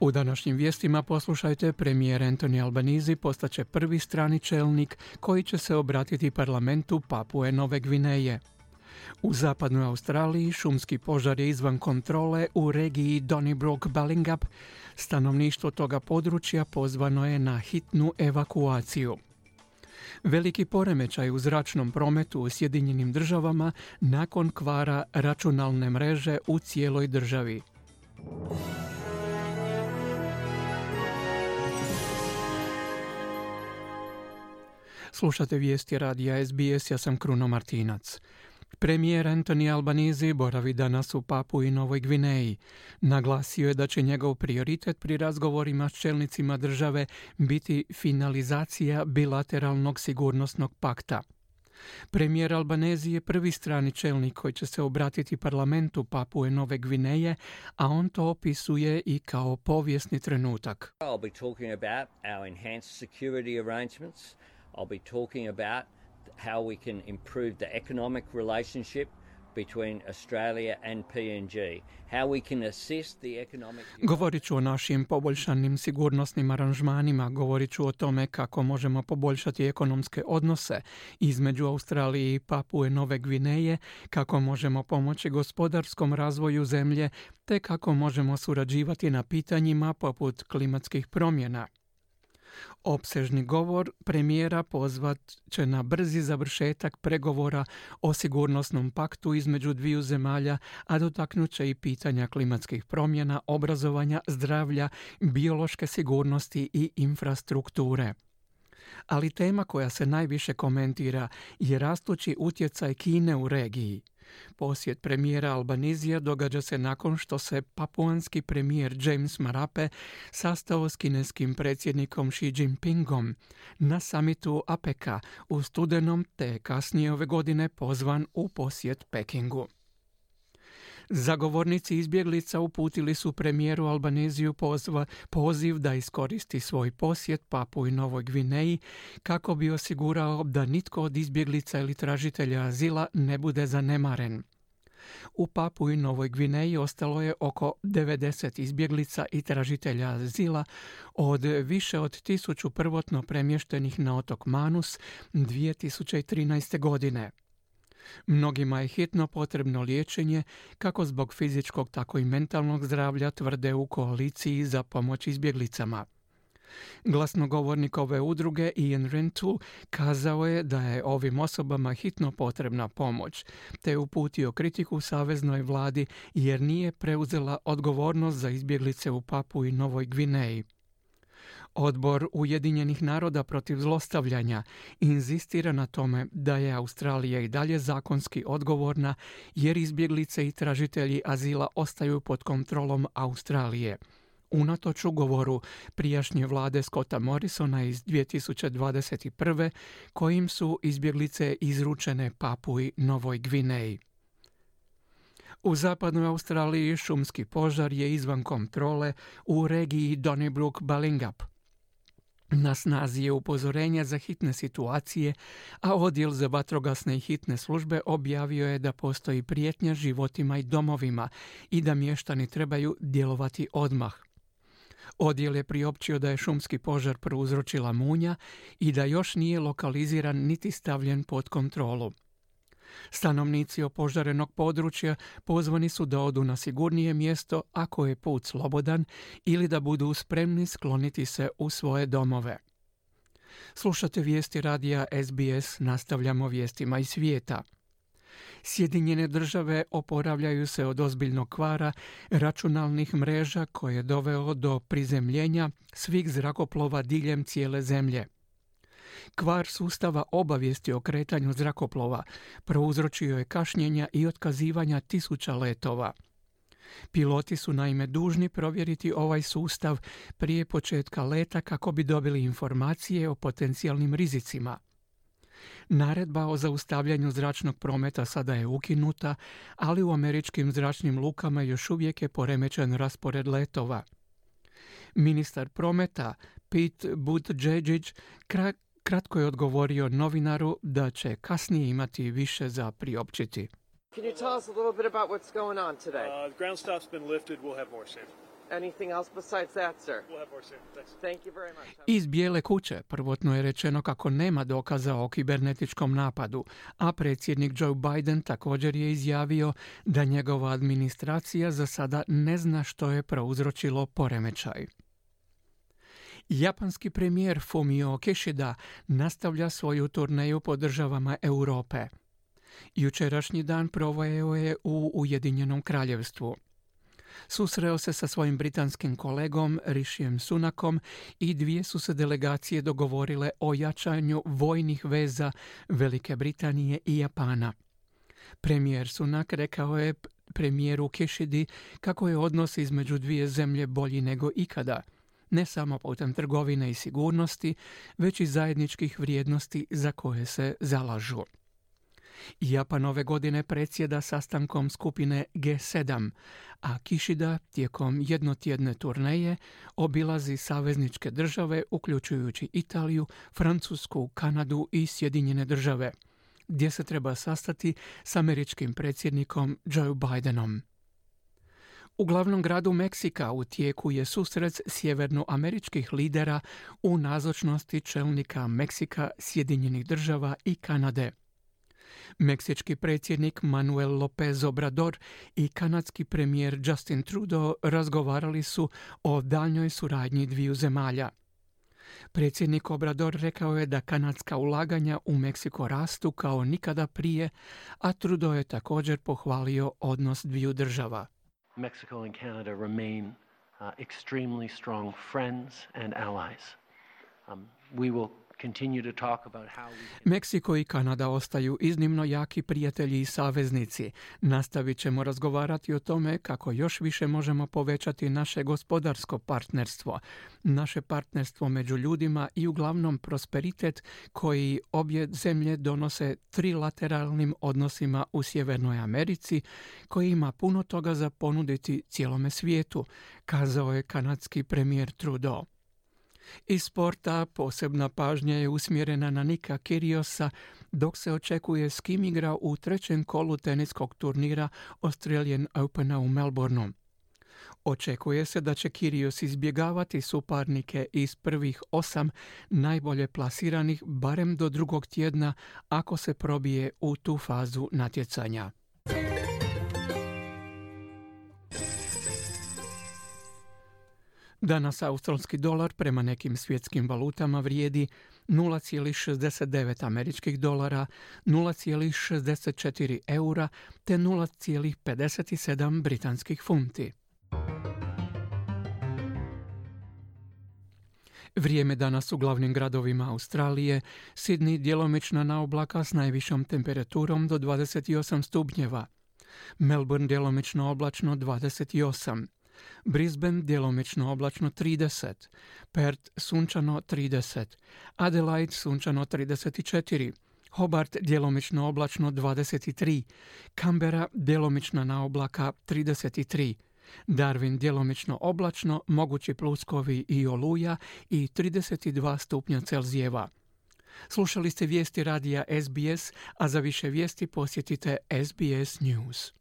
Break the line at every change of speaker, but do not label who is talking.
U današnjim vijestima poslušajte premijer Anthony Albanizi postaće prvi strani čelnik koji će se obratiti parlamentu Papue Nove Gvineje. U zapadnoj Australiji šumski požar je izvan kontrole u regiji Donnybrook Ballingup. Stanovništvo toga područja pozvano je na hitnu evakuaciju. Veliki poremećaj u zračnom prometu u Sjedinjenim državama nakon kvara računalne mreže u cijeloj državi. Slušate vijesti radija SBS, ja sam Kruno Martinac. Premijer Anthony Albanizi boravi danas u Papu i Novoj Gvineji. Naglasio je da će njegov prioritet pri razgovorima s čelnicima države biti finalizacija bilateralnog sigurnosnog pakta. Premijer Albanezi je prvi strani čelnik koji će se obratiti parlamentu Papue Nove Gvineje, a on to opisuje i kao povijesni trenutak.
I'll be talking about how we can improve the economic relationship between Australia and PNG, how we can assist the economic...
Govorit ću o našim poboljšanim sigurnosnim aranžmanima, govorit ću o tome kako možemo poboljšati ekonomske odnose između Australije i Papue Nove Gvineje, kako možemo pomoći gospodarskom razvoju zemlje, te kako možemo surađivati na pitanjima poput klimatskih promjena. Opsežni govor premijera pozvat će na brzi završetak pregovora o sigurnosnom paktu između dviju zemalja, a dotaknut će i pitanja klimatskih promjena, obrazovanja, zdravlja, biološke sigurnosti i infrastrukture ali tema koja se najviše komentira je rastući utjecaj Kine u regiji. Posjet premijera Albanizija događa se nakon što se papuanski premijer James Marape sastao s kineskim predsjednikom Xi Jinpingom na samitu APEC u studenom te kasnije ove godine pozvan u posjet Pekingu. Zagovornici izbjeglica uputili su premijeru Albaneziju pozva, poziv da iskoristi svoj posjet Papu i Novoj Gvineji kako bi osigurao da nitko od izbjeglica ili tražitelja azila ne bude zanemaren. U Papu i Novoj Gvineji ostalo je oko 90 izbjeglica i tražitelja azila od više od tisuću prvotno premještenih na otok Manus 2013. godine. Mnogima je hitno potrebno liječenje kako zbog fizičkog tako i mentalnog zdravlja tvrde u koaliciji za pomoć izbjeglicama. Glasnogovornik ove udruge Ian Rentu kazao je da je ovim osobama hitno potrebna pomoć, te uputio kritiku saveznoj vladi jer nije preuzela odgovornost za izbjeglice u Papu i Novoj Gvineji. Odbor Ujedinjenih naroda protiv zlostavljanja inzistira na tome da je Australija i dalje zakonski odgovorna jer izbjeglice i tražitelji azila ostaju pod kontrolom Australije. Unatoč ugovoru prijašnje vlade Scotta Morrisona iz 2021. kojim su izbjeglice izručene Papui Novoj Gvineji. U zapadnoj Australiji šumski požar je izvan kontrole u regiji Donnybrook Ballingup. Na snazi je upozorenje za hitne situacije, a odjel za vatrogasne i hitne službe objavio je da postoji prijetnja životima i domovima i da mještani trebaju djelovati odmah. Odjel je priopćio da je šumski požar prouzročila munja i da još nije lokaliziran niti stavljen pod kontrolu. Stanovnici opožarenog područja pozvani su da odu na sigurnije mjesto ako je put slobodan ili da budu spremni skloniti se u svoje domove. Slušate vijesti radija SBS, nastavljamo vijestima iz svijeta. Sjedinjene države oporavljaju se od ozbiljnog kvara računalnih mreža koje je doveo do prizemljenja svih zrakoplova diljem cijele zemlje. Kvar sustava obavijesti o kretanju zrakoplova prouzročio je kašnjenja i otkazivanja tisuća letova. Piloti su naime dužni provjeriti ovaj sustav prije početka leta kako bi dobili informacije o potencijalnim rizicima. Naredba o zaustavljanju zračnog prometa sada je ukinuta, ali u američkim zračnim lukama još uvijek je poremećen raspored letova. Ministar prometa Pete Buttigieg Kratko je odgovorio novinaru da će kasnije imati više za priopćiti.
Can you tell us a little bit about what's going on today? Uh, the ground staff's been lifted. We'll have more soon.
Anything else besides that, sir? We'll have more soon. Thanks. Thank you very much. Iz Bijele kuće prvotno je rečeno kako nema dokaza o kibernetičkom napadu, a predsjednik Joe Biden također je izjavio da njegova administracija za sada ne zna što je prouzročilo poremećaj. Japanski premijer Fumio Kishida nastavlja svoju turneju po državama Europe. Jučerašnji dan provojeo je u Ujedinjenom kraljevstvu. Susreo se sa svojim britanskim kolegom Rishijem Sunakom i dvije su se delegacije dogovorile o jačanju vojnih veza Velike Britanije i Japana. Premijer Sunak rekao je premijeru Kishidi kako je odnos između dvije zemlje bolji nego ikada, ne samo putem trgovine i sigurnosti, već i zajedničkih vrijednosti za koje se zalažu. Japan ove godine predsjeda sastankom skupine G7, a Kišida tijekom jednotjedne turneje obilazi savezničke države uključujući Italiju, Francusku, Kanadu i Sjedinjene države, gdje se treba sastati s američkim predsjednikom Joe Bidenom. U glavnom gradu Meksika u tijeku je susret sjevernoameričkih lidera u nazočnosti čelnika Meksika, Sjedinjenih država i Kanade. Meksički predsjednik Manuel López Obrador i kanadski premijer Justin Trudeau razgovarali su o daljnjoj suradnji dviju zemalja. Predsjednik Obrador rekao je da kanadska ulaganja u Meksiko rastu kao nikada prije, a Trudeau je također pohvalio odnos dviju država. Mexico and Canada remain uh, extremely strong friends and allies. Um, we will Meksiko i Kanada ostaju iznimno jaki prijatelji i saveznici. Nastavit ćemo razgovarati o tome kako još više možemo povećati naše gospodarsko partnerstvo, naše partnerstvo među ljudima i uglavnom prosperitet koji obje zemlje donose trilateralnim odnosima u Sjevernoj Americi, koji ima puno toga za ponuditi cijelome svijetu, kazao je kanadski premijer Trudeau. Iz sporta posebna pažnja je usmjerena na Nika Kiriosa dok se očekuje s kim igra u trećem kolu teniskog turnira Australian Opena u Melbourneu. Očekuje se da će Kirios izbjegavati suparnike iz prvih osam najbolje plasiranih barem do drugog tjedna ako se probije u tu fazu natjecanja. Danas australski dolar prema nekim svjetskim valutama vrijedi 0,69 američkih dolara, 0,64 eura te 0,57 britanskih funti. Vrijeme danas u glavnim gradovima Australije, Sydney djelomična na oblaka s najvišom temperaturom do 28 stupnjeva, Melbourne djelomično oblačno 28, Brisbane djelomično oblačno 30, Perth sunčano 30, Adelaide sunčano 34, Hobart djelomično oblačno 23, Canberra djelomična na oblaka 33, Darwin djelomično oblačno, mogući pluskovi i oluja i 32 stupnja Celzijeva. Slušali ste vijesti radija SBS, a za više vijesti posjetite SBS News.